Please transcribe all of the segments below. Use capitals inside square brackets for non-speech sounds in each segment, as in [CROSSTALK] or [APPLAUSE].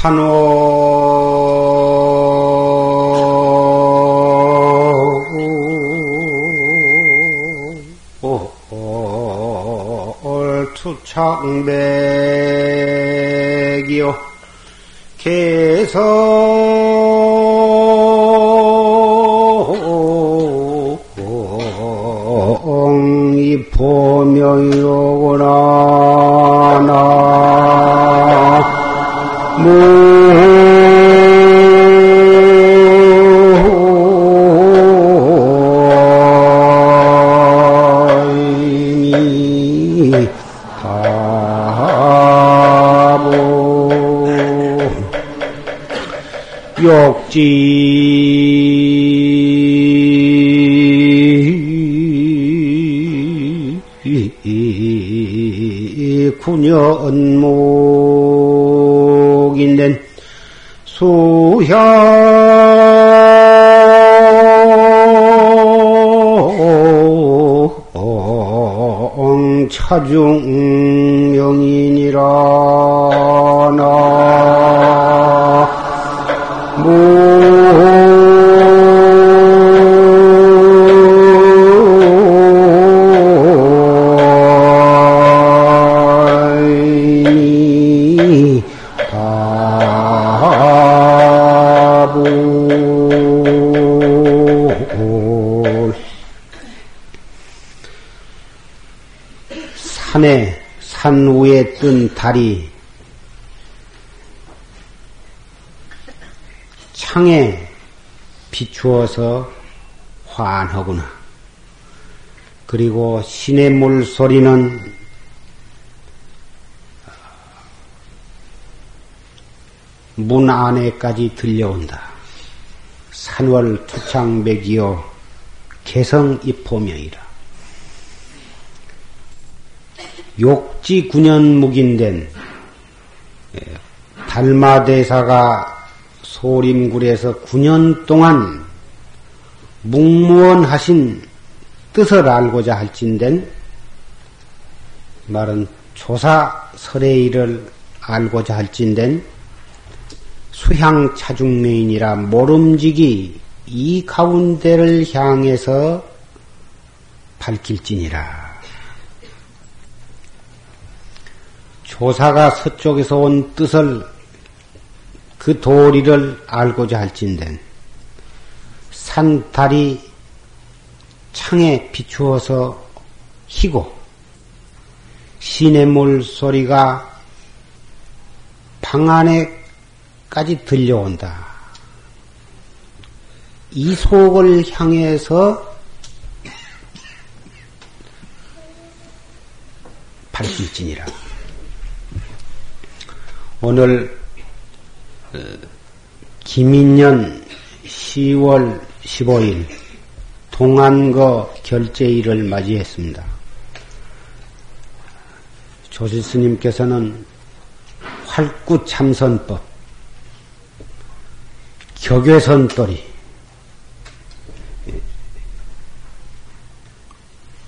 산호 투창백이요. 개성이 보명이로구나 지. 군연목인 차중 산에 산 위에 뜬 달이 창에 비추어서 환하구나. 그리고 시냇물 소리는 문 안에까지 들려온다. 산월 투창백이여 개성 입포명이라. 욕지 9년 묵인된 예, 달마대사가 소림굴에서 9년 동안 묵무원하신 뜻을 알고자 할진된 말은 조사 설의를 알고자 할진된 수향 차중매인이라 모름지기 이 가운데를 향해서 밝힐지니라. 조사가 서쪽에서 온 뜻을 그 도리를 알고자 할진된 산달이 창에 비추어서 희고 시냇물 소리가 방 안에까지 들려온다. 이 속을 향해서 밝힐지니라. 오늘 어, 김인년 10월 15일 동안거 결제일을 맞이했습니다. 조실스님께서는 활구 참선법, 격외선돌이,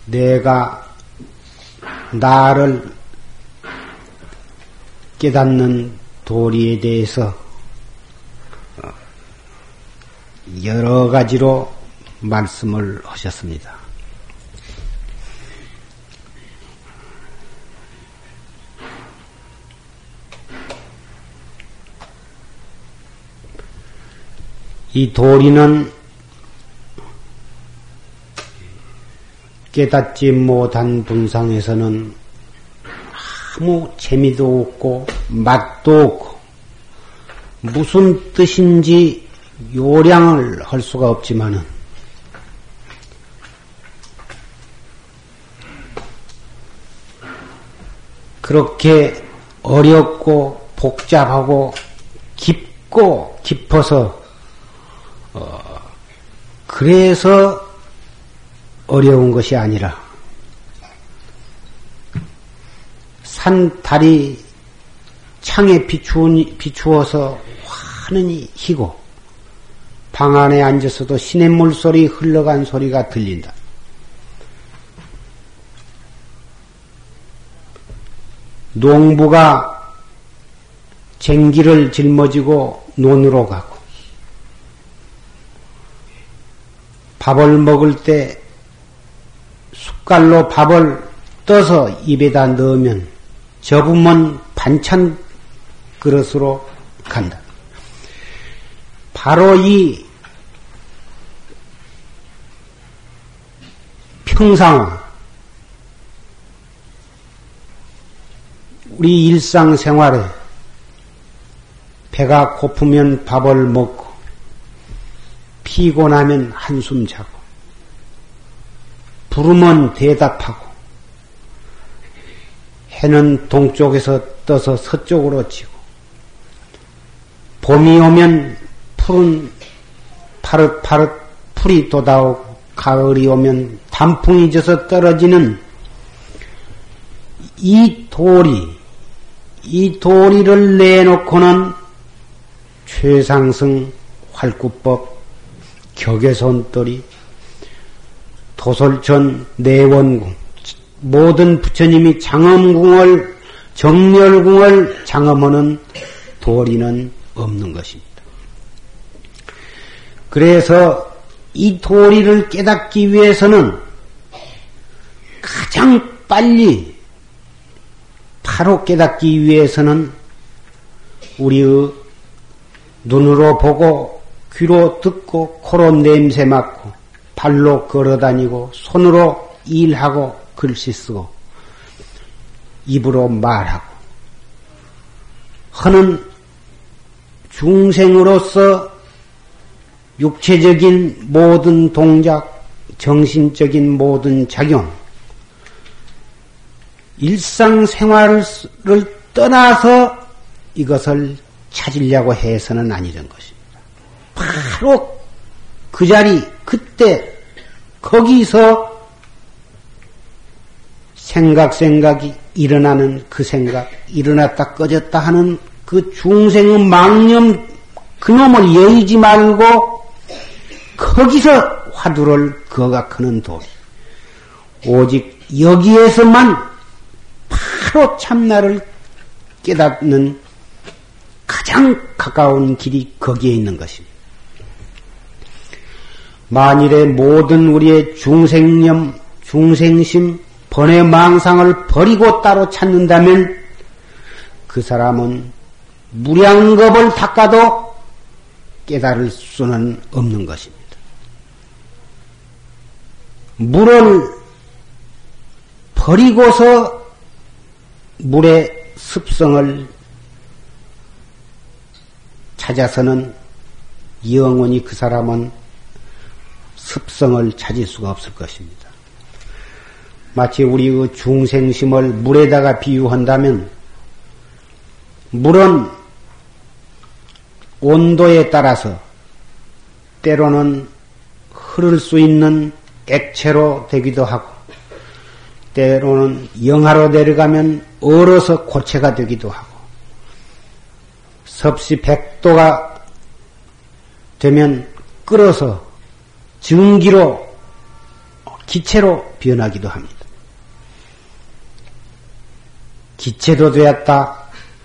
내가 나를 깨닫는 도리에 대해서 여러 가지로 말씀을 하셨습니다. 이 도리는 깨닫지 못한 분상에서는 아무 재미도 없고 맛도 없고 무슨 뜻인지 요량을 할 수가 없지만은 그렇게 어렵고 복잡하고 깊고 깊어서 어 그래서 어려운 것이 아니라 산 달이 창에 비추어서 환히 희고 방 안에 앉아서도 시냇물 소리 흘러간 소리가 들린다. 농부가 쟁기를 짊어지고 논으로 가고 밥을 먹을 때 숟갈로 밥을 떠서 입에다 넣으면 접으면 반찬 그릇으로 간다. 바로 이 평상 우리 일상생활에 배가 고프면 밥을 먹고 피곤하면 한숨 자고 부르면 대답하고 해는 동쪽에서 떠서 서쪽으로 지고 봄이 오면 푸른 파릇파릇 풀이 돋아오고 가을이 오면 단풍이 져서 떨어지는 이 도리, 이 도리를 내놓고는 최상승 활구법, 격외손돌이, 도솔천 내원궁, 모든 부처님이 장엄궁을, 정렬궁을 장엄하는 도리는 없는 것입니다. 그래서 이 도리를 깨닫기 위해서는 가장 빨리 바로 깨닫기 위해서는 우리의 눈으로 보고 귀로 듣고 코로 냄새 맡고 발로 걸어 다니고 손으로 일하고 글씨 쓰고 입으로 말하고 하는 중생으로서 육체적인 모든 동작, 정신적인 모든 작용, 일상생활을 떠나서 이것을 찾으려고 해서는 아니던 것입니다. 바로 그 자리, 그때, 거기서 생각, 생각이 일어나는 그 생각, 일어났다 꺼졌다 하는 그 중생의 망념, 그놈을 여의지 말고 거기서 화두를 거각하는 도리. 오직 여기에서만 바로 참나를 깨닫는 가장 가까운 길이 거기에 있는 것입니다. 만일에 모든 우리의 중생념, 중생심, 번외 망상을 버리고 따로 찾는다면 그 사람은 무량겁을 닦아도 깨달을 수는 없는 것입니다. 물을 버리고서 물의 습성을 찾아서는 영원히 그 사람은 습성을 찾을 수가 없을 것입니다. 마치 우리의 중생심을 물에다가 비유한다면 물은 온도에 따라서 때로는 흐를 수 있는 액체로 되기도 하고 때로는 영하로 내려가면 얼어서 고체가 되기도 하고 섭씨 100도가 되면 끓어서 증기로 기체로 변하기도 합니다. 기체도 되었다,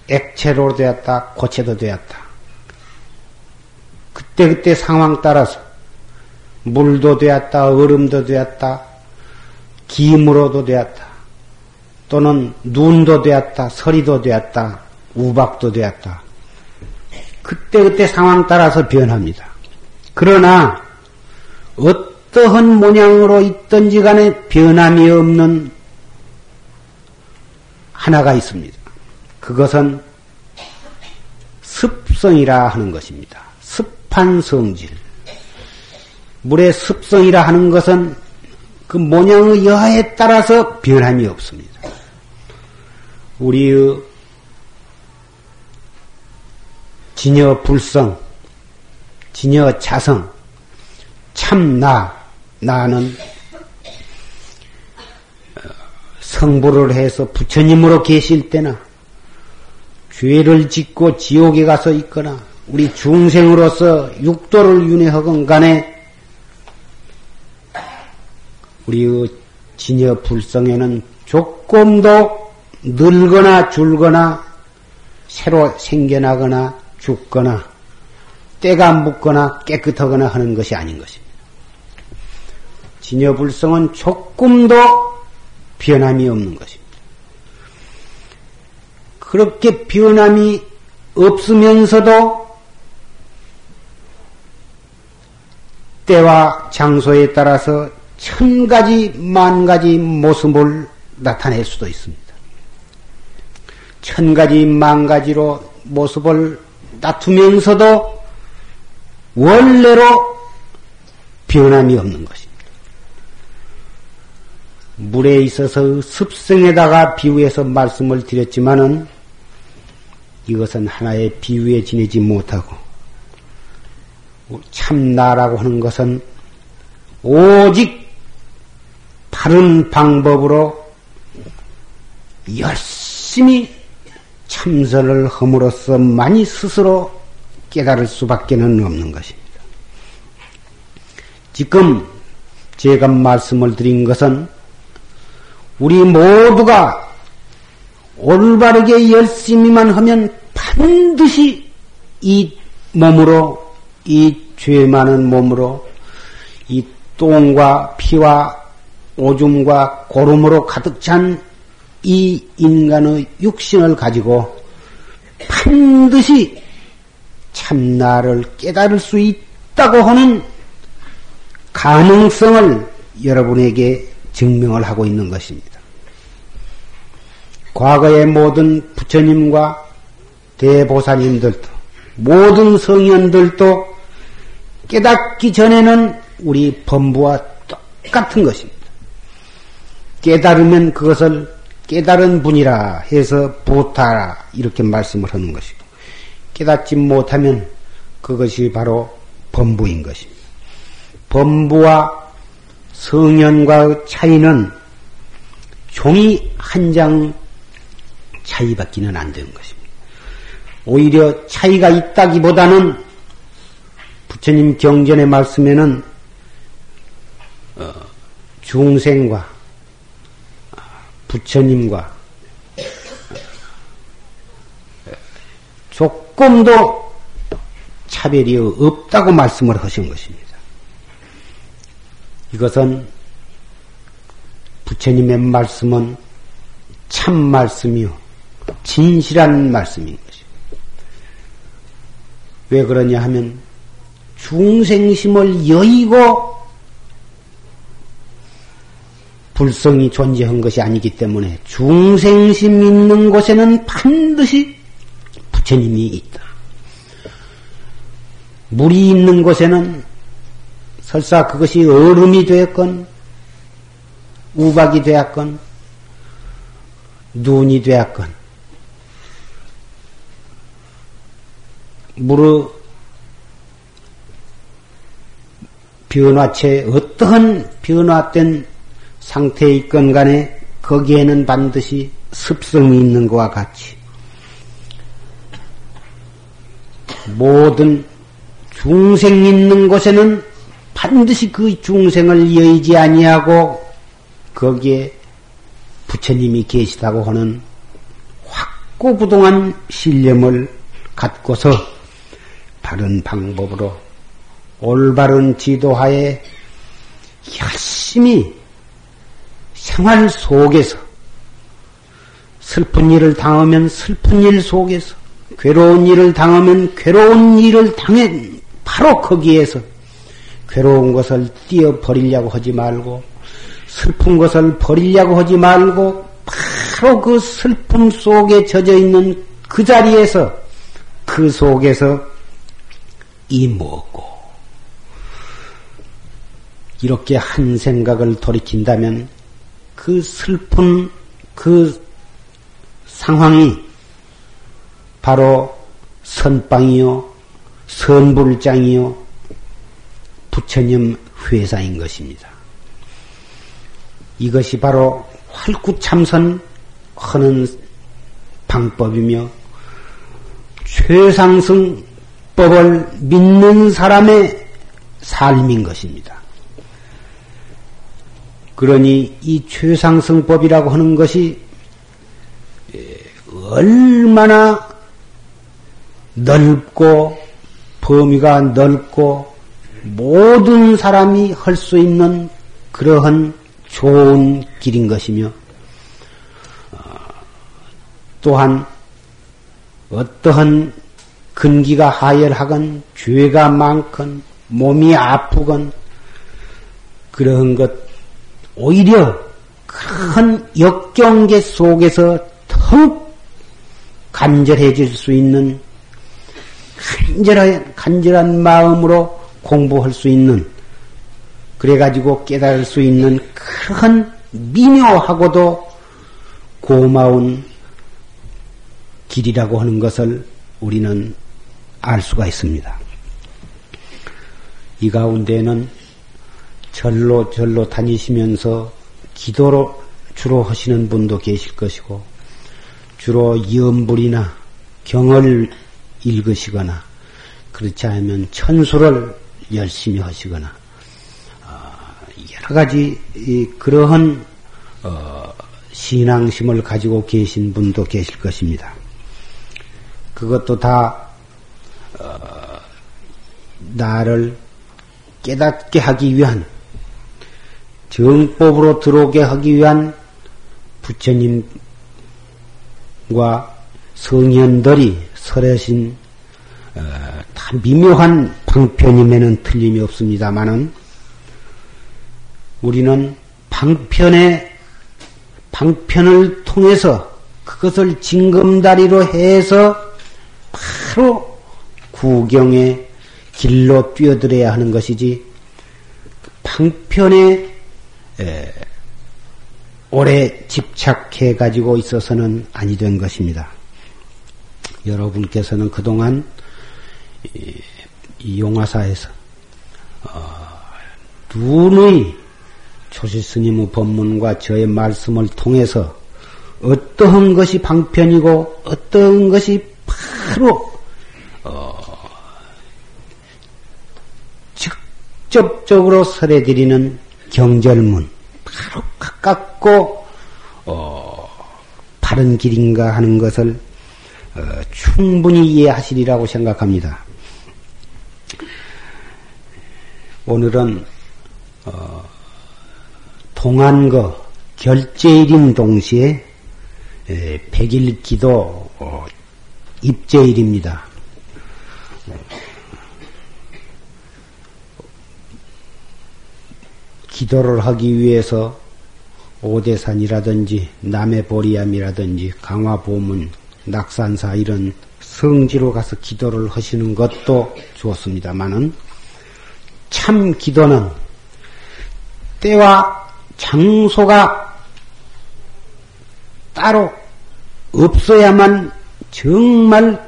액체로 되었다, 고체도 되었다. 그때그때 그때 상황 따라서 물도 되었다, 얼음도 되었다, 기임으로도 되었다. 또는 눈도 되었다, 서리도 되었다, 우박도 되었다. 그때그때 상황 따라서 변합니다. 그러나 어떠한 모양으로 있든지 간에 변함이 없는 하나가 있습니다. 그것은 습성이라 하는 것입니다. 습한 성질. 물의 습성이라 하는 것은 그 모양의 여하에 따라서 변함이 없습니다. 우리의 진여 불성, 진여 자성, 참나, 나는 성불을 해서 부처님으로 계실 때나 죄를 짓고 지옥에 가서 있거나 우리 중생으로서 육도를 윤회하건 간에 우리의 진여 불성에는 조금도 늘거나 줄거나 새로 생겨나거나 죽거나 때가 묻거나 깨끗하거나 하는 것이 아닌 것입니다. 진여 불성은 조금도 변함이 없는 것입니다. 그렇게 변함이 없으면서도 때와 장소에 따라서 천 가지, 만 가지 모습을 나타낼 수도 있습니다. 천 가지, 만 가지로 모습을 다투면서도 원래로 변함이 없는 것입니다. 물에 있어서 습성에다가 비유해서 말씀을 드렸지만은 이것은 하나의 비유에 지내지 못하고 참나라고 하는 것은 오직 바른 방법으로 열심히 참선을 함으로써 많이 스스로 깨달을 수밖에는 없는 것입니다. 지금 제가 말씀을 드린 것은 우리 모두가 올바르게 열심히만 하면 반드시 이 몸으로, 이 죄 많은 몸으로, 이 똥과 피와 오줌과 고름으로 가득 찬 이 인간의 육신을 가지고 반드시 참나를 깨달을 수 있다고 하는 가능성을 여러분에게 증명을 하고 있는 것입니다. 과거의 모든 부처님과 대보사님들도 모든 성현들도 깨닫기 전에는 우리 범부와 똑같은 것입니다. 깨달으면 그것을 깨달은 분이라 해서 보타라 이렇게 말씀을 하는 것이고 깨닫지 못하면 그것이 바로 범부인 것입니다. 범부와 성현과의 차이는 종이 한 장 차이밖에는 안 되는 것입니다. 오히려 차이가 있다기보다는 부처님 경전의 말씀에는 어, 중생과 부처님과 조금도 차별이 없다고 말씀을 하신 것입니다. 이것은 부처님의 말씀은 참 말씀이요. 진실한 말씀인 것입니다. 왜 그러냐 하면 중생심을 여의고 불성이 존재한 것이 아니기 때문에 중생심 있는 곳에는 반드시 부처님이 있다. 물이 있는 곳에는 설사 그것이 얼음이 되었건 우박이 되었건 눈이 되었건. 물의 변화체 어떠한 변화된 상태에 있건 간에 거기에는 반드시 습성이 있는 것과 같이 모든 중생 있는 곳에는 반드시 그 중생을 여의지 아니하고 거기에 부처님이 계시다고 하는 확고부동한 신념을 갖고서 바른 방법으로 올바른 지도하에 열심히 생활 속에서 슬픈 일을 당하면 슬픈 일 속에서 괴로운 일을 당하면 괴로운 일을 당해 바로 거기에서 괴로운 것을 띄어버리려고 하지 말고 슬픈 것을 버리려고 하지 말고 바로 그 슬픔 속에 젖어 있는 그 자리에서 그 속에서 이 먹고 이렇게 한 생각을 돌이킨다면 그 슬픈 그 상황이 바로 선빵이요, 선불장이요, 부처님 회사인 것입니다. 이것이 바로 활구참선 하는 방법이며 최상승법을 믿는 사람의 삶인 것입니다. 그러니 이 최상승법이라고 하는 것이 얼마나 넓고 범위가 넓고 모든 사람이 할 수 있는 그러한 좋은 길인 것이며 어, 또한 어떠한 근기가 하열하건 죄가 많건 몸이 아프건 그러한 것 오히려 큰 역경계 속에서 더욱 간절해질 수 있는 간절한, 간절한 마음으로 공부할 수 있는 그래가지고 깨달을 수 있는 큰 미묘하고도 고마운 길이라고 하는 것을 우리는 알 수가 있습니다. 이 가운데는 절로 절로 다니시면서 기도로 주로 하시는 분도 계실 것이고 주로 염불이나 경을 읽으시거나 그렇지 않으면 천수를 열심히 하시거나 아, 여러 가지 그러한 어, 신앙심을 가지고 계신 분도 계실 것입니다. 그것도 다 어, 나를 깨닫게 하기 위한 정법으로 들어오게 하기 위한 부처님과 성현들이 설하신 어, 다 미묘한 방편임에는 틀림이 없습니다만은 우리는 방편의 방편을 통해서 그것을 징검다리로 해서 바로 구경의 길로 뛰어들어야 하는 것이지 방편에 에, 오래 집착해 가지고 있어서는 아니 된 것입니다. 여러분께서는 그동안 이, 이 용화사에서 어, 눈의 조실 스님의 법문과 저의 말씀을 통해서 어떠한 것이 방편이고 어떤 것이 바로 어, 직접적으로 설해드리는 경절문 바로 가깝고 어, 바른 길인가 하는 것을 어, 충분히 이해하시리라고 생각합니다. 오늘은 어, 동안거 결제일인 동시에 백일 기도 어, 입제일입니다. 기도를 하기 위해서 오대산이라든지 남해보리암이라든지 강화보문, 낙산사 이런 성지로 가서 기도를 하시는 것도 좋습니다만은 참 기도는 때와 장소가 따로 없어야만 정말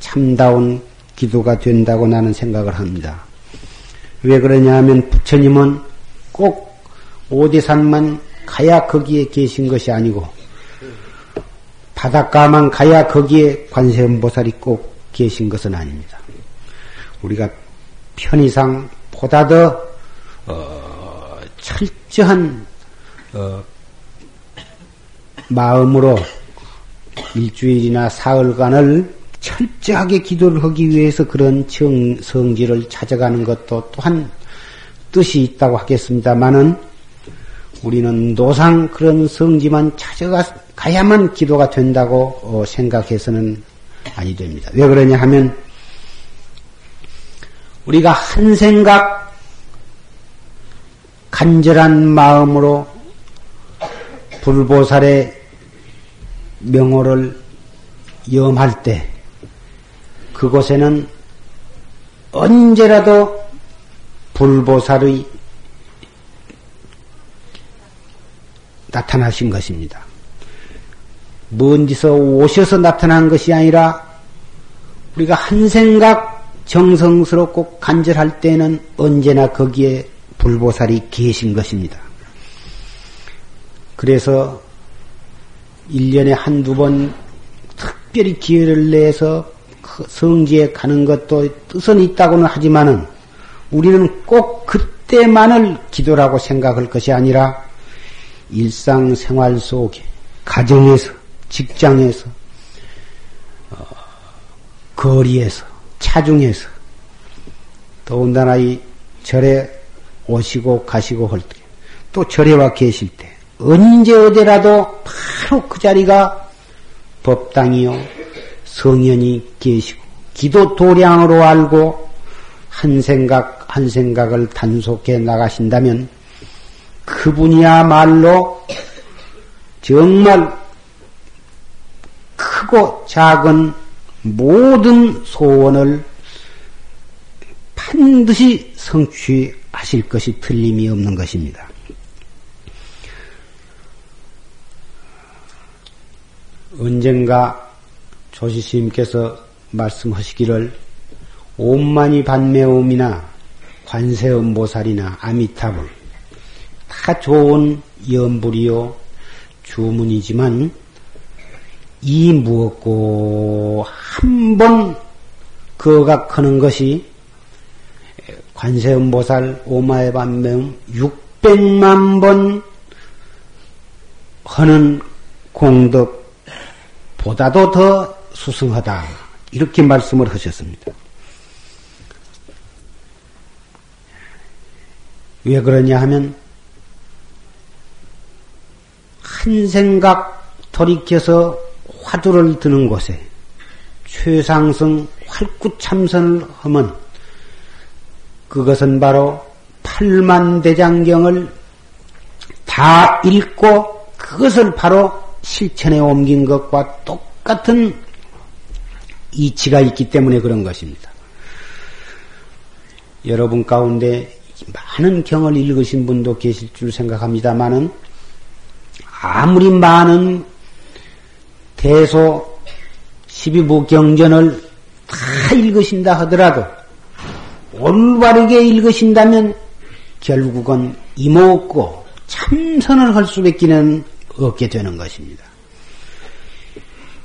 참다운 기도가 된다고 나는 생각을 합니다. 왜 그러냐 하면 부처님은 꼭 오대산만 가야 거기에 계신 것이 아니고 바닷가만 가야 거기에 관세음보살이 꼭 계신 것은 아닙니다. 우리가 편의상 보다 더 어, 철저한 어, 마음으로 일주일이나 사흘간을 철저하게 기도를 하기 위해서 그런 정, 성지를 찾아가는 것도 또한 뜻이 있다고 하겠습니다만은 우리는 노상 그런 성지만 찾아가야만 기도가 된다고 어, 생각해서는 아니 됩니다. 왜 그러냐 하면 우리가 한 생각 간절한 마음으로 불보살의 명호를 염할 때 그곳에는 언제라도 불보살의 나타나신 것입니다. 먼 데서 오셔서 나타난 것이 아니라 우리가 한 생각 정성스럽고 간절할 때는 언제나 거기에 불보살이 계신 것입니다. 그래서 1년에 한두 번 특별히 기회를 내서 그 성지에 가는 것도 뜻은 있다고는 하지만은 우리는 꼭 그때만을 기도라고 생각할 것이 아니라 일상생활 속에 가정에서 직장에서 어, 거리에서, 차중에서, 더군다나 이 절에 오시고 가시고 할 때, 또 절에 와 계실 때, 언제 어디라도 바로 그 자리가 법당이요, 성현이 계시고, 기도 도량으로 알고, 한 생각, 한 생각을 단속해 나가신다면, 그분이야말로 정말 크고 작은 모든 소원을 반드시 성취하실 것이 틀림이 없는 것입니다. 언젠가 조시스님께서 말씀하시기를 오만이 반매옴이나 관세음 보살이나 아미타불 다 좋은 연불이요 주문이지만 이 무엇고 한번 크는 것이 관세음보살 오마의 반매음 600만 번 하는 공덕보다도 더 수승하다. 이렇게 말씀을 하셨습니다. 왜 그러냐 하면 한 생각 돌이켜서 화두를 드는 곳에 최상승 활구참선을 하면 그것은 바로 팔만대장경을 다 읽고 그것을 바로 실천에 옮긴 것과 똑같은 이치가 있기 때문에 그런 것입니다. 여러분 가운데 많은 경을 읽으신 분도 계실 줄 생각합니다만은 아무리 많은 대소 12부 경전을 다 읽으신다 하더라도 올바르게 읽으신다면 결국은 이목고 참선을 할 수밖에는 없게 되는 것입니다.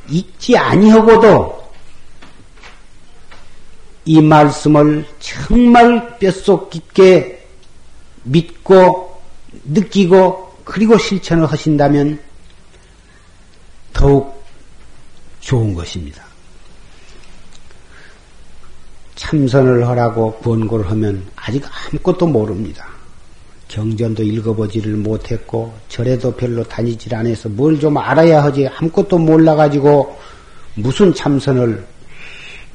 읽지 아니하고도 이 말씀을 정말 뼛속 깊게 믿고 느끼고 그리고 실천을 하신다면 더욱 좋은 것입니다. 참선을 하라고 권고를 하면 아직 아무것도 모릅니다. 경전도 읽어보지를 못했고 절에도 별로 다니질 않아서 뭘 좀 알아야 하지 아무것도 몰라가지고 무슨 참선을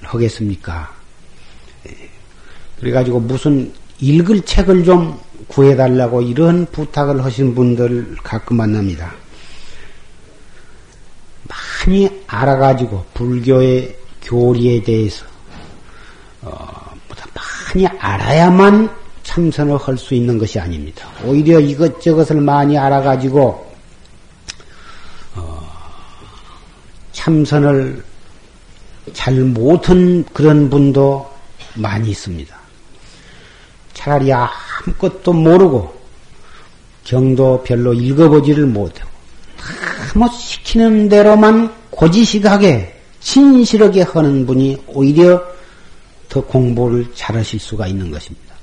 하겠습니까? 그래가지고 무슨 읽을 책을 좀 구해달라고 이런 부탁을 하신 분들 가끔 만납니다. 많이 알아가지고 불교의 교리에 대해서 어, 많이 알아야만 참선을 할 수 있는 것이 아닙니다. 오히려 이것저것을 많이 알아가지고 어, 참선을 잘 못한 그런 분도 많이 있습니다. 차라리 아무것도 모르고 경도 별로 읽어보지를 못하고 다뭐 시키는 대로만 고지식하게 진실하게 하는 분이 오히려 더 공부를 잘하실 수가 있는 것입니다.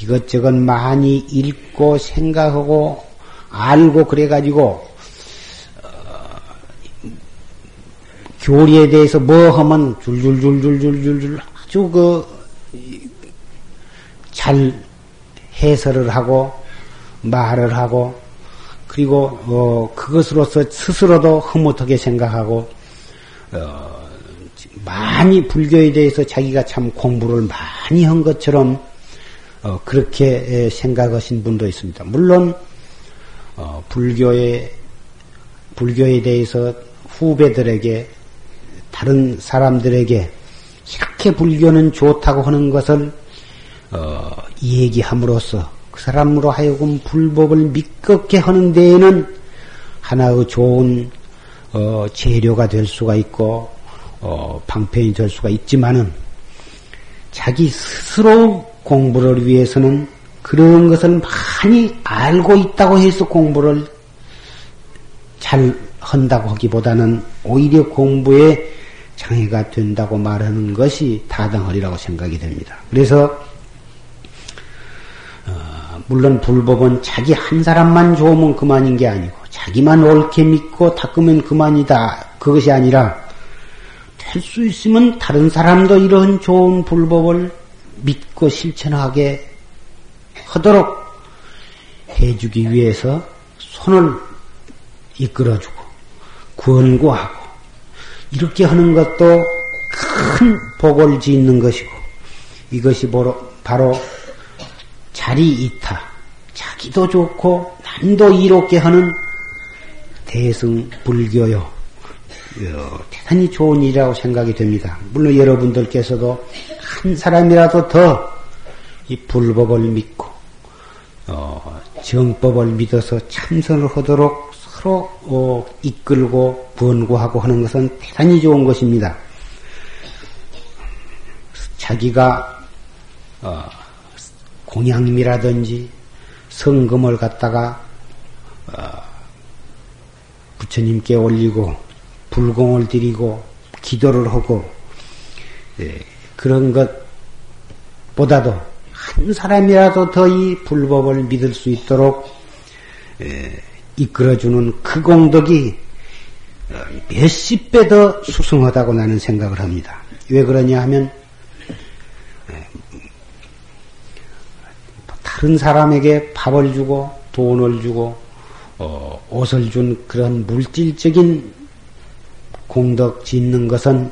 이것저것 많이 읽고 생각하고 알고 그래가지고 어, 교리에 대해서 뭐 하면 줄줄줄줄줄줄줄 아주 그 잘 해설을 하고 말을 하고 그리고 어, 그것으로서 스스로도 흐뭇하게 생각하고 어, 많이 불교에 대해서 자기가 참 공부를 많이 한 것처럼 어, 그렇게 생각하신 분도 있습니다. 물론 어, 불교에 불교에 대해서 후배들에게 다른 사람들에게 이렇게 불교는 좋다고 하는 것을 어, 얘기함으로써 그 사람으로 하여금 불법을 믿겁게 하는 데에는 하나의 좋은 어, 재료가 될 수가 있고 어, 방편이 될 수가 있지만은 자기 스스로 공부를 위해서는 그런 것을 많이 알고 있다고 해서 공부를 잘 한다고 하기보다는 오히려 공부에 장애가 된다고 말하는 것이 타당하리라고 생각이 됩니다. 그래서 물론 불법은 자기 한 사람만 좋으면 그만인 게 아니고 자기만 옳게 믿고 닦으면 그만이다. 그것이 아니라 할수 있으면 다른 사람도 이런 좋은 불법을 믿고 실천하게 하도록 해주기 위해서 손을 이끌어주고 권고하고 이렇게 하는 것도 큰 복을 짓는 것이고 이것이 바로, 바로 자리 이타 자기도 좋고 남도 이롭게 하는 대승 불교요. 대단히 좋은 일이라고 생각이 됩니다. 물론 여러분들께서도 한 사람이라도 더 이 불법을 믿고 어, 정법을 믿어서 참선을 하도록 서로 어, 이끌고 권고하고 하는 것은 대단히 좋은 것입니다. 자기가 어, 공양미라든지 성금을 갖다가 어, 부처님께 올리고 불공을 드리고 기도를 하고 예, 그런 것보다도 한 사람이라도 더 이 불법을 믿을 수 있도록 예, 이끌어주는 그 공덕이 어, 몇십 배 더 수승하다고 나는 생각을 합니다. 왜 그러냐 하면 다른 사람에게 밥을 주고 돈을 주고 어, 옷을 준 그런 물질적인 공덕 짓는 것은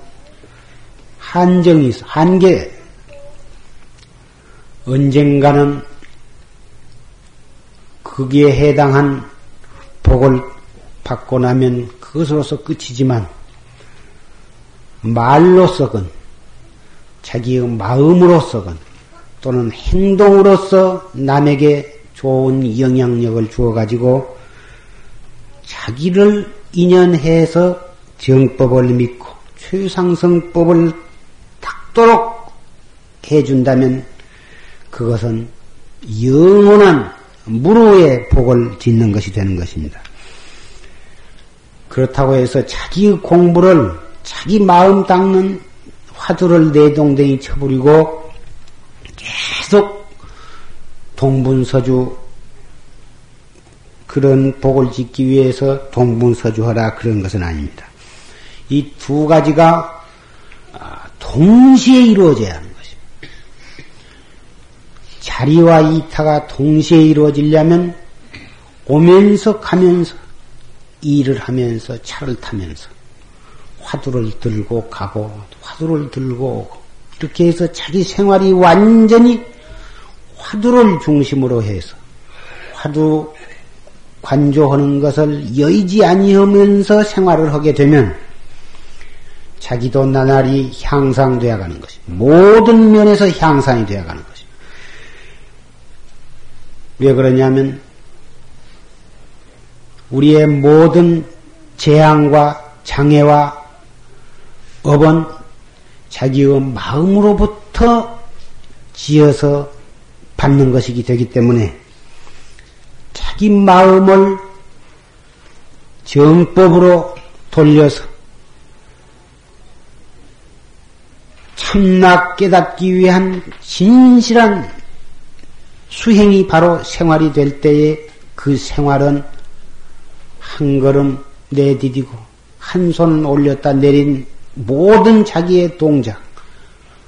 한정이 있어, 한계. 언젠가는 거기에 해당한 복을 받고 나면 그것으로서 끝이지만 말로서건 자기의 마음으로서건 또는 행동으로서 남에게 좋은 영향력을 주어 가지고 자기를 인연해서 정법을 믿고 최상승법을 닦도록 해준다면 그것은 영원한 무로의 복을 짓는 것이 되는 것입니다. 그렇다고 해서 자기 공부를 자기 마음 닦는 화두를 내동댕이 쳐버리고 계속 동분서주 그런 복을 짓기 위해서 동분서주하라 그런 것은 아닙니다. 이 두 가지가 아, 동시에 이루어져야 하는 것입니다. 자리와 이타가 동시에 이루어지려면 오면서 가면서 일을 하면서 차를 타면서 화두를 들고 가고 화두를 들고 오고 이렇게 해서 자기 생활이 완전히 화두를 중심으로 해서 화두 관조하는 것을 여의지 아니하면서 생활을 하게 되면 자기도 나날이 향상되어 가는 것입니다. 모든 면에서 향상이 되어 가는 것입니다. 왜 그러냐면 우리의 모든 재앙과 장애와 업은 자기의 마음으로부터 지어서 받는 것이기 되기 때문에 자기 마음을 정법으로 돌려서 참나 깨닫기 위한 진실한 수행이 바로 생활이 될 때에 그 생활은 한 걸음 내디디고 한 손 올렸다 내린 모든 자기의 동작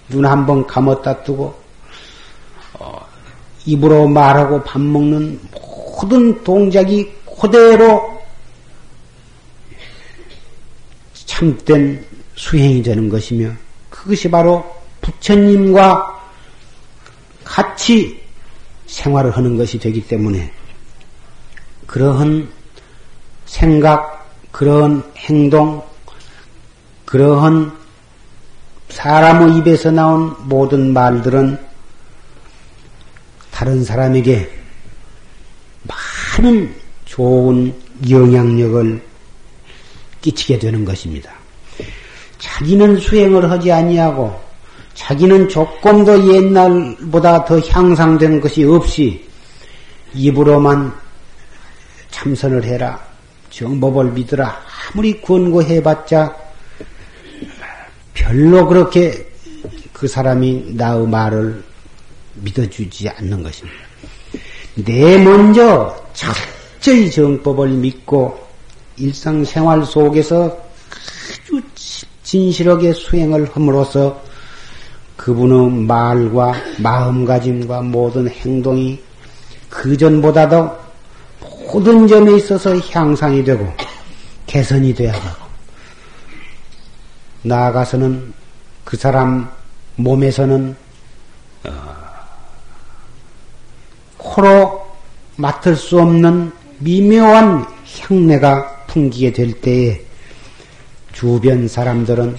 눈 한번 감았다 뜨고 어, 입으로 말하고 밥 먹는 모든 동작이 그대로 참된 수행이 되는 것이며 그것이 바로 부처님과 같이 생활을 하는 것이 되기 때문에 그러한 생각, 그러한 행동, 그러한 사람의 입에서 나온 모든 말들은 다른 사람에게 많은 좋은 영향력을 끼치게 되는 것입니다. 자기는 수행을 하지 아니하고 자기는 조금 더 옛날보다 더 향상된 것이 없이 입으로만 참선을 해라. 정법을 믿으라. 아무리 권고해봤자 별로 그렇게 그 사람이 나의 말을 믿어주지 않는 것입니다. 내 먼저 철저히 정법을 믿고 일상생활 속에서 아주 진실하게 수행을 함으로써 그분의 말과 마음가짐과 모든 행동이 그전보다도 모든 점에 있어서 향상이 되고 개선이 되어야 하고 나아가서는 그 사람 몸에서는 어, 코로 맡을 수 없는 미묘한 향내가 풍기게 될 때에 주변 사람들은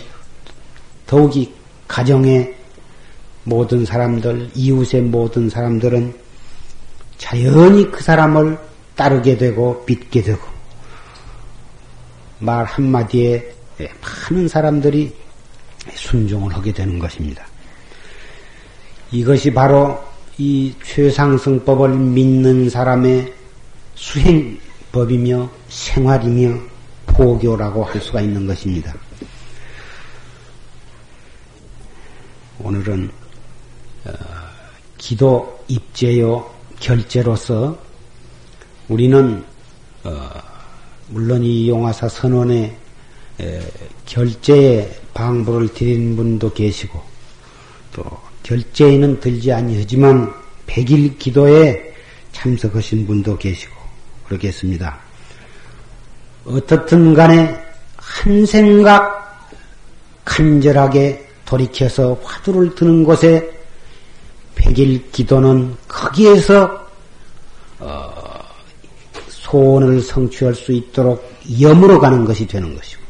더욱이 가정의 모든 사람들, 이웃의 모든 사람들은 자연히 그 사람을 따르게 되고 믿게 되고 말 한마디에 많은 사람들이 순종을 하게 되는 것입니다. 이것이 바로 이 최상승법을 믿는 사람의 수행법이며 생활이며 포교라고 할 수가 있는 것입니다. 오늘은 어, 기도 입제요 결제로서 우리는 어, 물론 이 용화사 선원의 결제에 방부를 드린 분도 계시고 또 결제에는 들지 아니하지만 백일 기도에 참석하신 분도 계시고 그러겠습니다. 어떻든 간에 한 생각 간절하게 돌이켜서 화두를 드는 곳에 백일 기도는 거기에서 어, 소원을 성취할 수 있도록 염으로 가는 것이 되는 것이고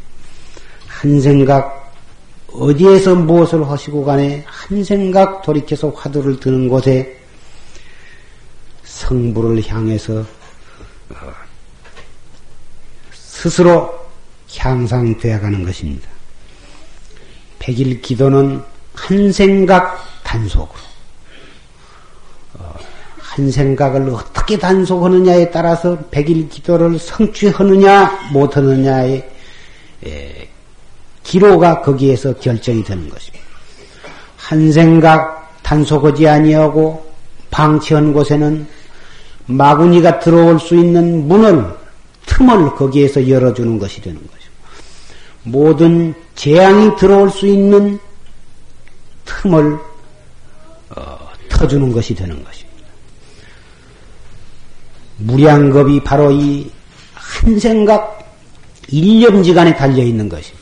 한 생각 어디에서 무엇을 하시고 간에 한 생각 돌이켜서 화두를 드는 곳에 성부를 향해서 어, 스스로 향상되어 가는 것입니다. 백일 기도는 한 생각 단속으로 어, 한 생각을 어떻게 단속하느냐에 따라서 백일 기도를 성취하느냐 못하느냐의 기로가 거기에서 결정이 되는 것입니다. 한 생각 단속하지 아니하고 방치한 곳에는 마구니가 들어올 수 있는 문을 틈을 거기에서 열어주는 것이 되는 것이고 모든 재앙이 들어올 수 있는 틈을 어, 터주는 것이 되는 것입니다. 무량겁이 바로 이 한 생각 일념지간에 달려 있는 것입니다.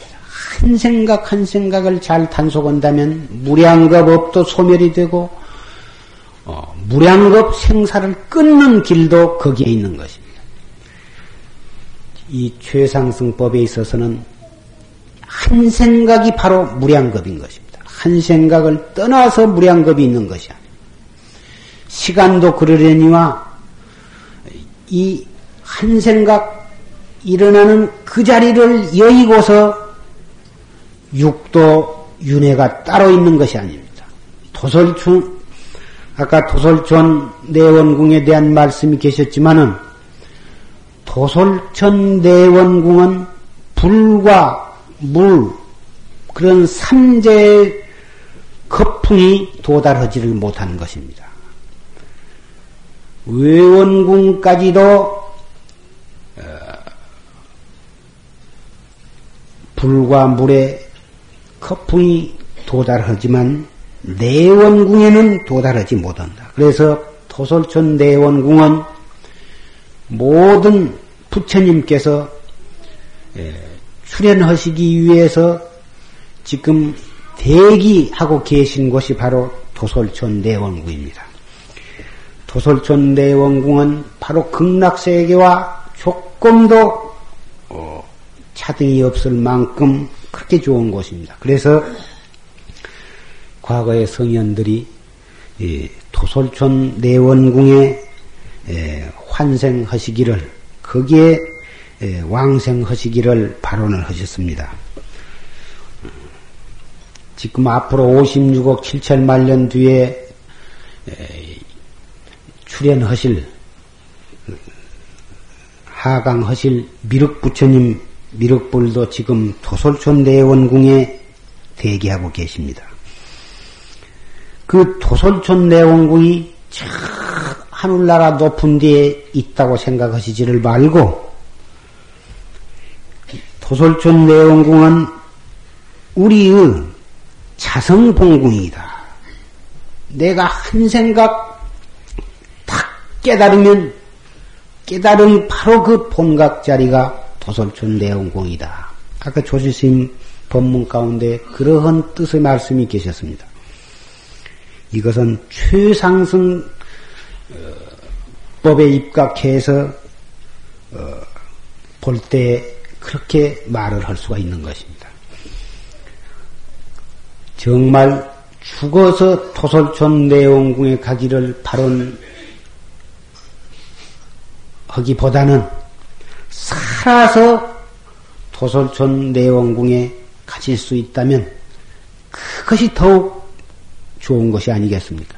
한 생각 한 생각을 잘 단속한다면 무량겁 업도 소멸이 되고 어, 무량겁 생사를 끊는 길도 거기에 있는 것입니다. 이 최상승법에 있어서는 한 생각이 바로 무량겁인 것입니다. 한 생각을 떠나서 무량겁이 있는 것이 아니에요. 시간도 그러려니와 이 한 생각 일어나는 그 자리를 여의고서 육도 윤회가 따로 있는 것이 아닙니다. 도설춘 아까 도설촌 내원궁에 대한 말씀이 계셨지만은 도설천 내원궁은 불과 물 그런 삼재의 거풍이 도달하지를 못하는 것입니다. 외원궁까지도 어, 불과 물의 거풍이 도달하지만 내원궁에는 도달하지 못한다. 그래서 도솔천 내원궁은 모든 부처님께서 예, 출연하시기 위해서 지금 대기하고 계신 곳이 바로 도솔촌 내원궁입니다. 도솔촌 내원궁은 바로 극락세계와 조금도 어, 차등이 없을 만큼 그렇게 좋은 곳입니다. 그래서 과거의 성현들이 도솔촌 내원궁에 환생하시기를 거기에 왕생하시기를 발언을 하셨습니다. 지금 앞으로 56억 7천만 년 뒤에 출연하실 하강하실 미륵 부처님 미륵불도 지금 도솔촌 내원궁에 대기하고 계십니다. 그 도솔촌 내원궁이 저 하늘나라 높은 데에 있다고 생각하시지를 말고 도솔촌 내원궁은 우리의 자성봉궁이다. 내가 한 생각 딱 깨달으면 깨달은 바로 그 본각 자리가 도솔촌 내원공이다. 아까 조지스님 법문 가운데 그러한 뜻의 말씀이 계셨습니다. 이것은 최상승 어, 법에 입각해서 어, 볼때 그렇게 말을 할 수가 있는 것입니다. 정말 죽어서 토솔촌 내원궁에 가기를 바론 하기보다는 살아서 토솔촌 내원궁에 가실 수 있다면 그것이 더욱 좋은 것이 아니겠습니까?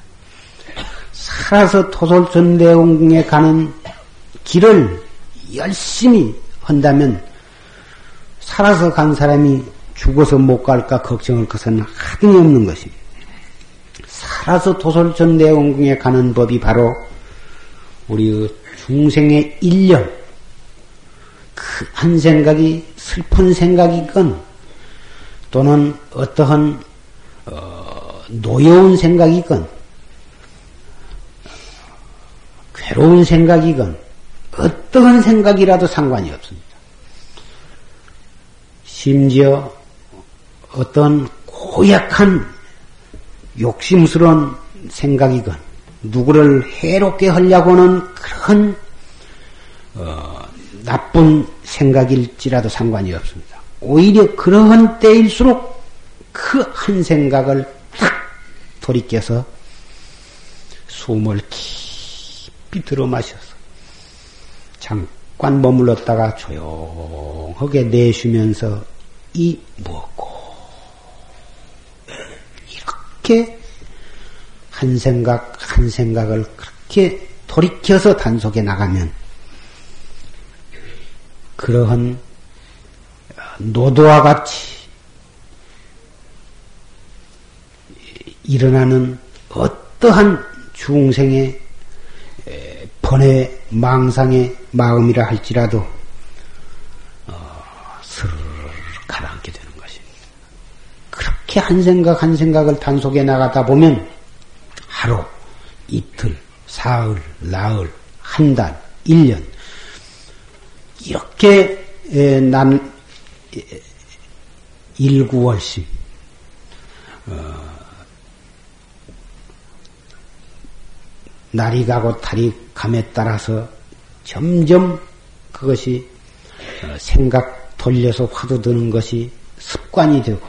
살아서 토솔촌 내원궁에 가는 길을 열심히 한다면 살아서 간 사람이 죽어서 못 갈까 걱정할 것은 하등이 없는 것입니다. 살아서 도솔전 내원궁에 가는 법이 바로 우리 중생의 일념, 그 한 생각이 슬픈 생각이건 또는 어떠한 어, 노여운 생각이건 괴로운 생각이건 어떠한 생각이라도 상관이 없습니다. 심지어 어떤 고약한 욕심스러운 생각이건 누구를 해롭게 하려고는 그런 어, 나쁜 생각일지라도 상관이 없습니다. 오히려 그러한 때일수록 그 한 생각을 딱 돌이켜서 숨을 깊이 들어 마셔서 잠깐 머물렀다가 조용하게 내쉬면서 이 무엇고 이렇게 한 생각 한 생각을 그렇게 돌이켜서 단속해 나가면 그러한 노도와 같이 일어나는 어떠한 중생의 번외 망상의 마음이라 할지라도 그렇게 한 생각 한 생각을 단속해 나가다 보면 하루, 이틀, 사흘, 나흘, 한 달, 일년 이렇게 난 일구월심 어, 날이 가고 달이 감에 따라서 점점 그것이 어, 생각 돌려서 화두 드는 것이 습관이 되고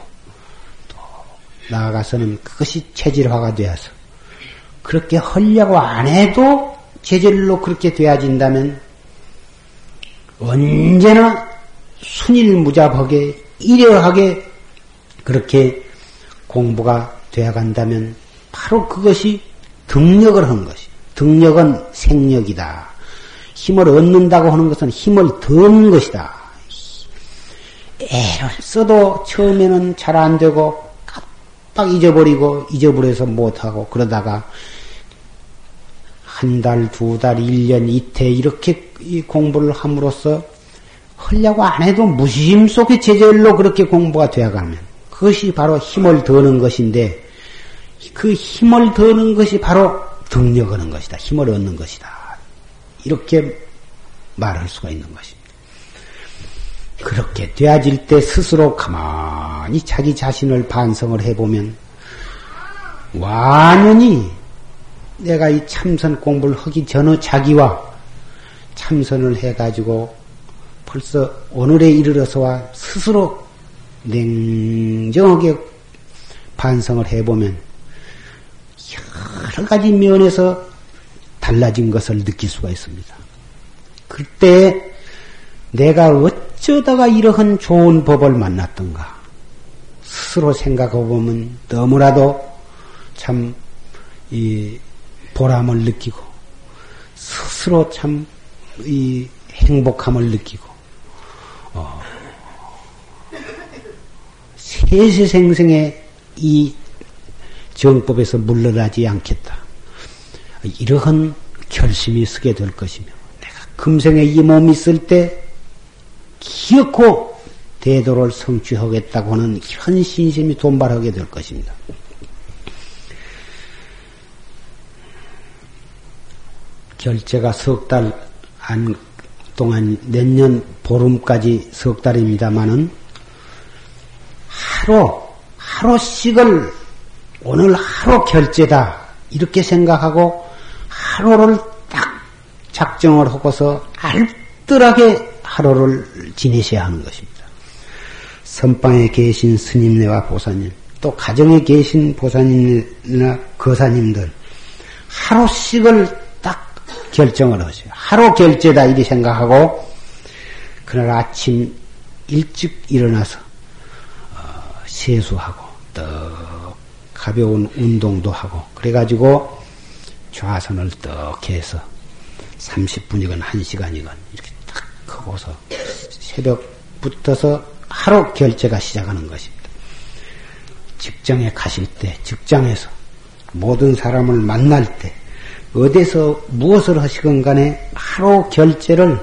나아가서는 그것이 체질화가 되어서 그렇게 하려고 안 해도 체질로 그렇게 되어진다면 언제나 순일무잡하게 이려하게 그렇게 공부가 되어간다면 바로 그것이 등력을 한 것이. 등력은 생력이다. 힘을 얻는다고 하는 것은 힘을 더는 것이다. 애를 써도 처음에는 잘 안 되고 딱 잊어버리고 잊어버려서 못하고 그러다가 한 달, 두 달, 일 년, 이태 이렇게 공부를 함으로써 하려고 안 해도 무심 속의 제절로 그렇게 공부가 되어가면 그것이 바로 힘을 더는 것인데 그 힘을 더는 것이 바로 등력하는 것이다. 힘을 얻는 것이다. 이렇게 말할 수가 있는 것입니다. 그렇게 되어질 때 스스로 가만히 자기 자신을 반성을 해보면 완연히 내가 이 참선 공부를 하기 전의 자기와 참선을 해가지고 벌써 오늘에 이르러서와 스스로 냉정하게 반성을 해보면 여러 가지 면에서 달라진 것을 느낄 수가 있습니다. 그때 내가 어쩌다가 이러한 좋은 법을 만났던가 스스로 생각해 보면 너무나도 참 이 보람을 느끼고 스스로 참 이 행복함을 느끼고 어, 세세생생의 이 정법에서 물러나지 않겠다. 이러한 결심이 서게 될 것이며 내가 금생에 이 몸이 있을 때 기어코 대도를 성취하겠다고 하는 현 신심이 돈발하게 될 것입니다. 결제가 석 달 안 동안 내년 보름까지 석 달입니다마는 하루 하루씩을 오늘 하루 결제다 이렇게 생각하고 하루를 딱 작정을 하고서 알뜰하게 하루를 지내셔야 하는 것입니다. 선방에 계신 스님네와 보사님, 또 가정에 계신 보사님이나 거사님들 하루씩을 딱 결정을 하세요. 하루 결제다 이리 생각하고 그날 아침 일찍 일어나서 어, 세수하고 떡 가벼운 운동도 하고 그래가지고 좌선을 떡 해서 30분이건 1시간이건 이렇게 딱 하고서 새벽부터서 하루 결제가 시작하는 것입니다. 직장에 가실 때, 직장에서 모든 사람을 만날 때, 어디서 무엇을 하시건 간에 하루 결제를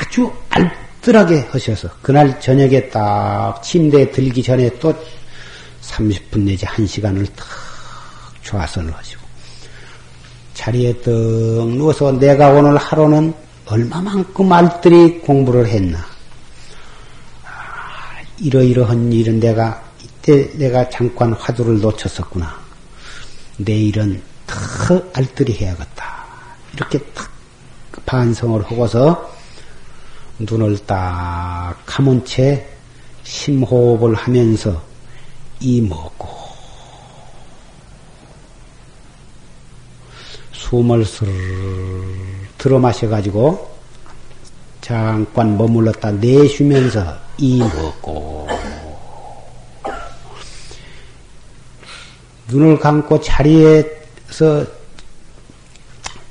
아주 알뜰하게 하셔서 그날 저녁에 딱 침대에 들기 전에 또 30분 내지 1시간을 탁 좌선을 하시고 자리에 떡 누워서 내가 오늘 하루는 얼마만큼 알뜰히 공부를 했나. 아, 이러이러한 일은 내가 이때 내가 잠깐 화두를 놓쳤었구나. 내일은 더 알뜰히 해야겠다. 이렇게 탁 반성을 하고서 눈을 딱 감은 채 심호흡을 하면서 이 먹고 숨을 슬 들어 마셔가지고 잠깐 머물렀다 내쉬면서 이 먹고 눈을 감고 자리에 서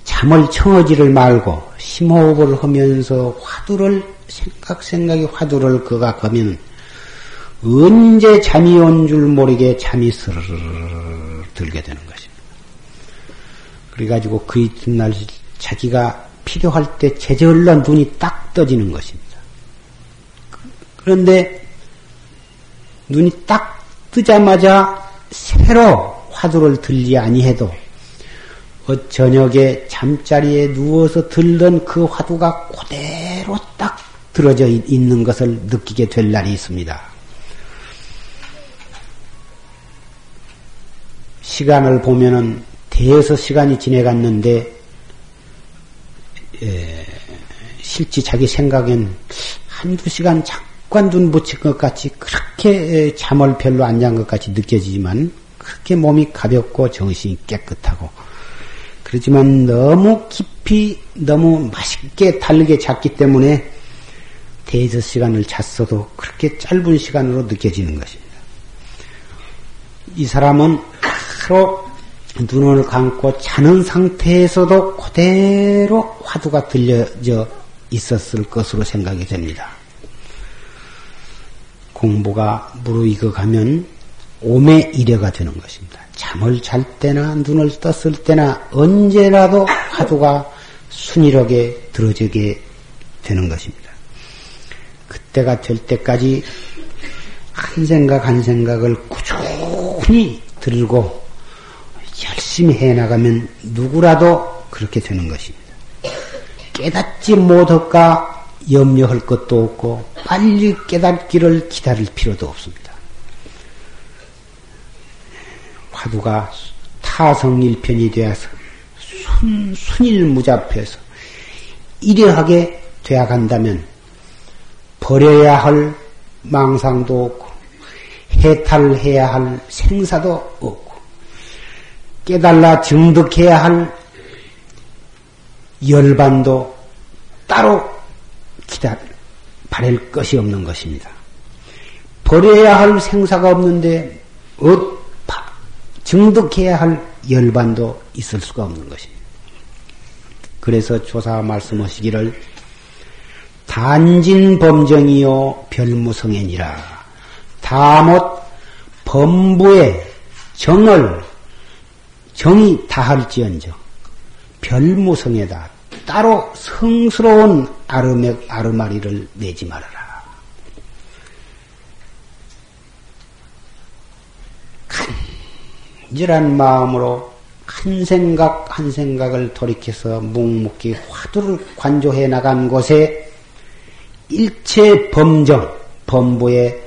잠을 청어지를 말고 심호흡을 하면서 화두를 생각 생각이 화두를 그가 가면 언제 잠이 온 줄 모르게 잠이 스르르 들게 되는 것입니다. 그래가지고 그 이튿날 자기가 필요할 때 제절로 눈이 딱 떠지는 것입니다. 그런데 눈이 딱 뜨자마자 새로 화두를 들지 아니해도 어, 저녁에 잠자리에 누워서 들던 그 화두가 그대로 딱 들어져 있는 것을 느끼게 될 날이 있습니다. 시간을 보면은 대여섯 시간이 지내갔는데 에, 실제 자기 생각엔 한두 시간 잠깐 눈 붙인 것 같이 그렇게 잠을 별로 안 잔 것 같이 느껴지지만 그렇게 몸이 가볍고 정신이 깨끗하고 그렇지만 너무 깊이 너무 맛있게 달게 잤기 때문에 대여섯 시간을 잤어도 그렇게 짧은 시간으로 느껴지는 것입니다. 이 사람은 바로 눈을 감고 자는 상태에서도 그대로 화두가 들려져 있었을 것으로 생각이 됩니다. 공부가 무르익어 가면 오매 이래가 되는 것입니다. 잠을 잘 때나 눈을 떴을 때나 언제라도 화두가 순이하게 들어지게 되는 것입니다. 그때가 될 때까지 한 생각 한 생각을 꾸준히 들고 열심히 해나가면 누구라도 그렇게 되는 것입니다. 깨닫지 못할까 염려할 것도 없고 빨리 깨닫기를 기다릴 필요도 없습니다. 화두가 타성일편이 되어서 순, 순일무잡해서 이러하게 되어 간다면 버려야 할 망상도 없고 해탈해야 할 생사도 없고 깨달라 증득해야 할 열반도 따로 기다 바랄 것이 없는 것입니다. 버려야 할 생사가 없는데 어, 증득해야 할 열반도 있을 수가 없는 것입니다. 그래서 조사 말씀하시기를 단진 범정이요 별무성행이라 다못 범부의 정을 정이 다할지언정 별무성에다 따로 성스러운 아르맥 아르마리를 내지 말아라. 간절한 마음으로 한 생각 한 생각을 돌이켜서 묵묵히 화두를 관조해 나간 곳에 일체 범정, 범부의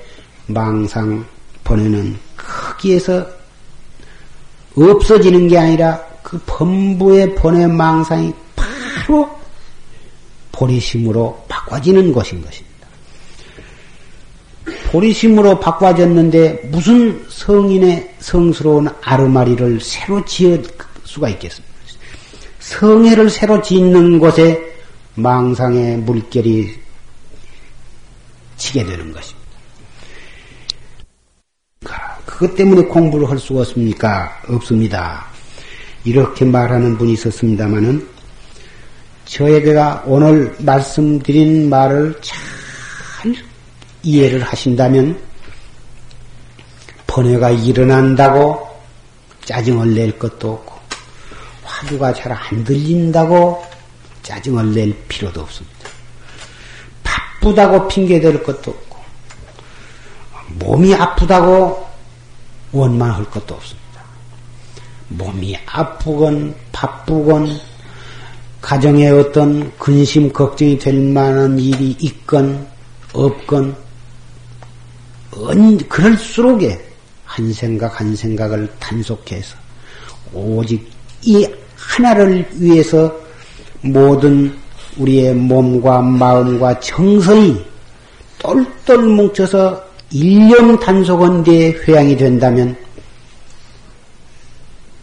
망상 번뇌는 거기에서 없어지는 게 아니라 그 범부의 번뇌 망상이 바로 보리심으로 바꿔지는 것인 것입니다. 보리심으로 바꿔졌는데 무슨 성인의 성스러운 아르마리를 새로 지을 수가 있겠습니까? 성애를 새로 짓는 곳에 망상의 물결이 치게 되는 것입니다. 그것 때문에 공부를 할 수가 없습니까? 없습니다. 이렇게 말하는 분이 있었습니다마는 저에게가 오늘 말씀드린 말을 잘 이해를 하신다면 번뇌가 일어난다고 짜증을 낼 것도 없고 화두가 잘 안 들린다고 짜증을 낼 필요도 없습니다. 바쁘다고 핑계댈 것도 없고 몸이 아프다고 원망할 것도 없습니다. 몸이 아프건 바쁘건 가정에 어떤 근심 걱정이 될 만한 일이 있건 없건 언, 그럴수록에 한 생각 한 생각을 단속해서 오직 이 하나를 위해서 모든 우리의 몸과 마음과 정성이 똘똘 뭉쳐서 일념 단속원대에 회양이 된다면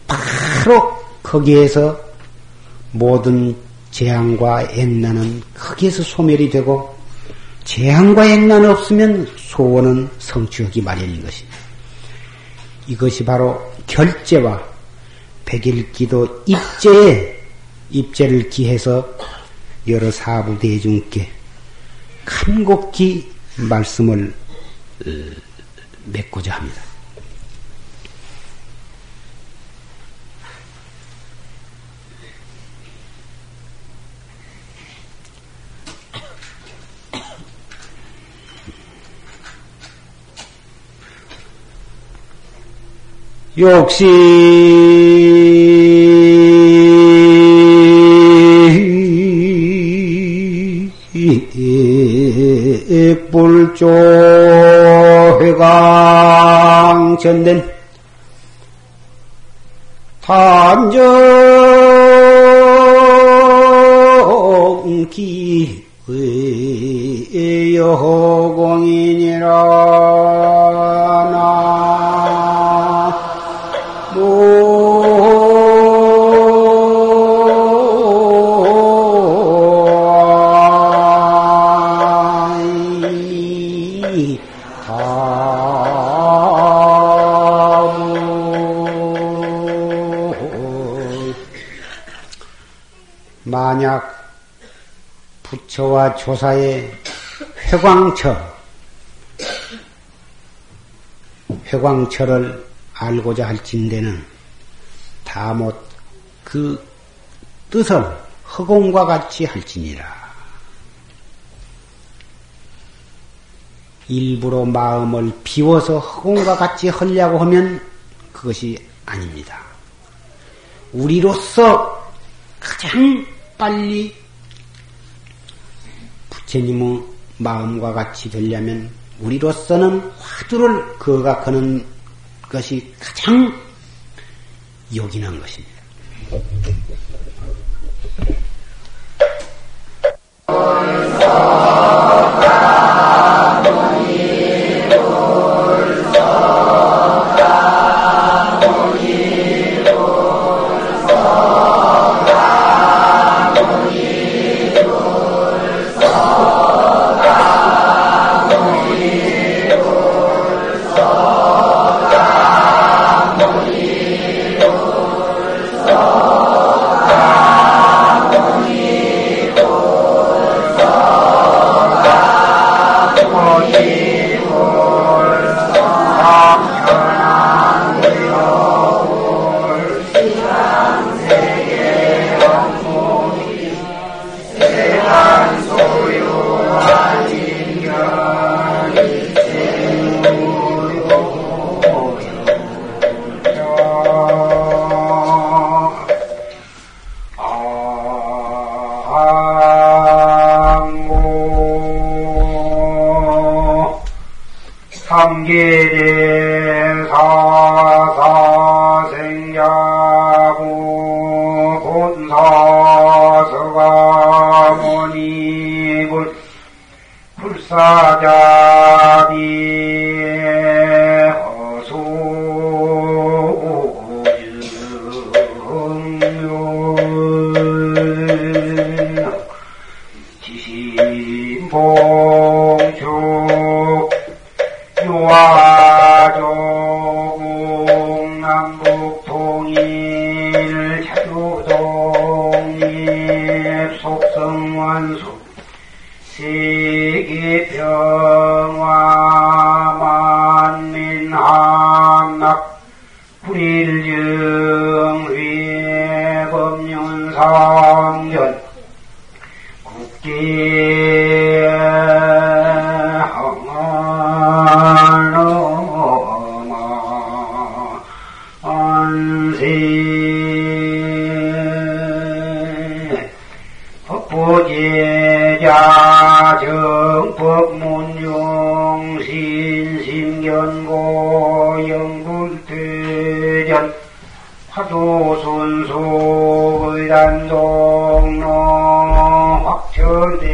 바로 거기에서 모든 재앙과 액난은 거기에서 소멸이 되고 재앙과 액난 없으면 소원은 성취하기 마련인 것입니다. 이것이 바로 결제와 백일기도 입제에 입제를 기해서 여러 사부 대중께 간곡히 말씀을 어, 맺고자 합니다. 욕시 불조 회강 전된 탐정 기회 여공이니라 저와 조사의 회광처, 회광처를 알고자 할진대는 다못 그 뜻을 허공과 같이 할지니라. 일부러 마음을 비워서 허공과 같이 하려고 하면 그것이 아닙니다. 우리로서 가장 빨리 부처님의 마음과 같이 되려면 우리로서는 화두를 거각하는 것이 가장 요긴한 것입니다. 사정법문용신심견고 영불대전 화도순수의단동로 확철대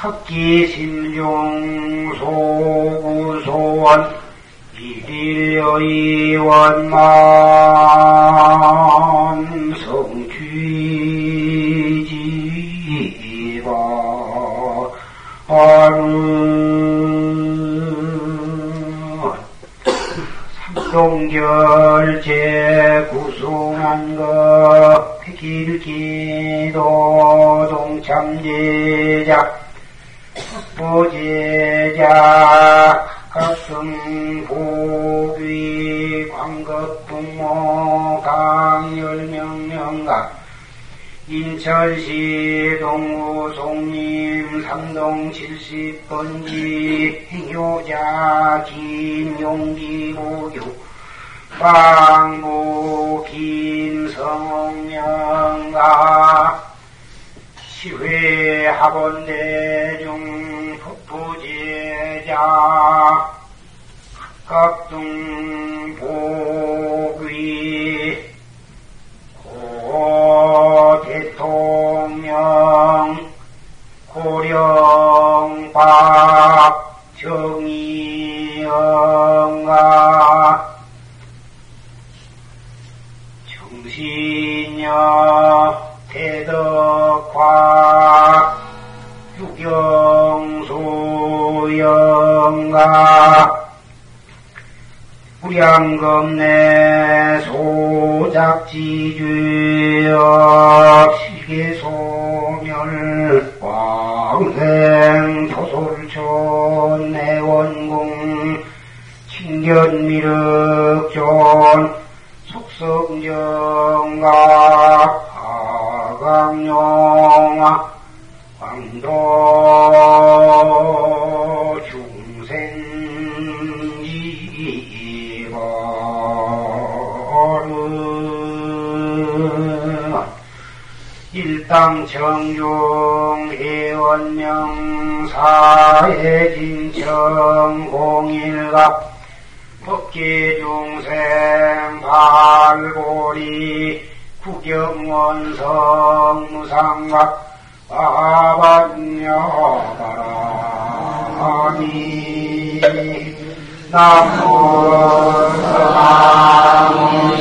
합기심중 소구소원 일일여의 원만 성취지바 [COUGHS] 삼동결제 구승한 것 백일기도 동참제자 부제자 각성 보귀 광급부모 강열명명각 인천시 동구송님 삼동 70번지 행효자 김용기 모교. 광부 김성명가 시회 학원 대중 법부제자 각등 보귀 고 대통령 고령박 정의영가 정신여 무엇인가 불량검내 소작지주역시계 소멸 광생 소솔촌 내원궁 신견미륵존 속성정각 아강영화 광동 일당 정중 회원명사의 진청 공일갑 법계중생 발고리 구경원성 무상각 아반여바라미 나무 서나무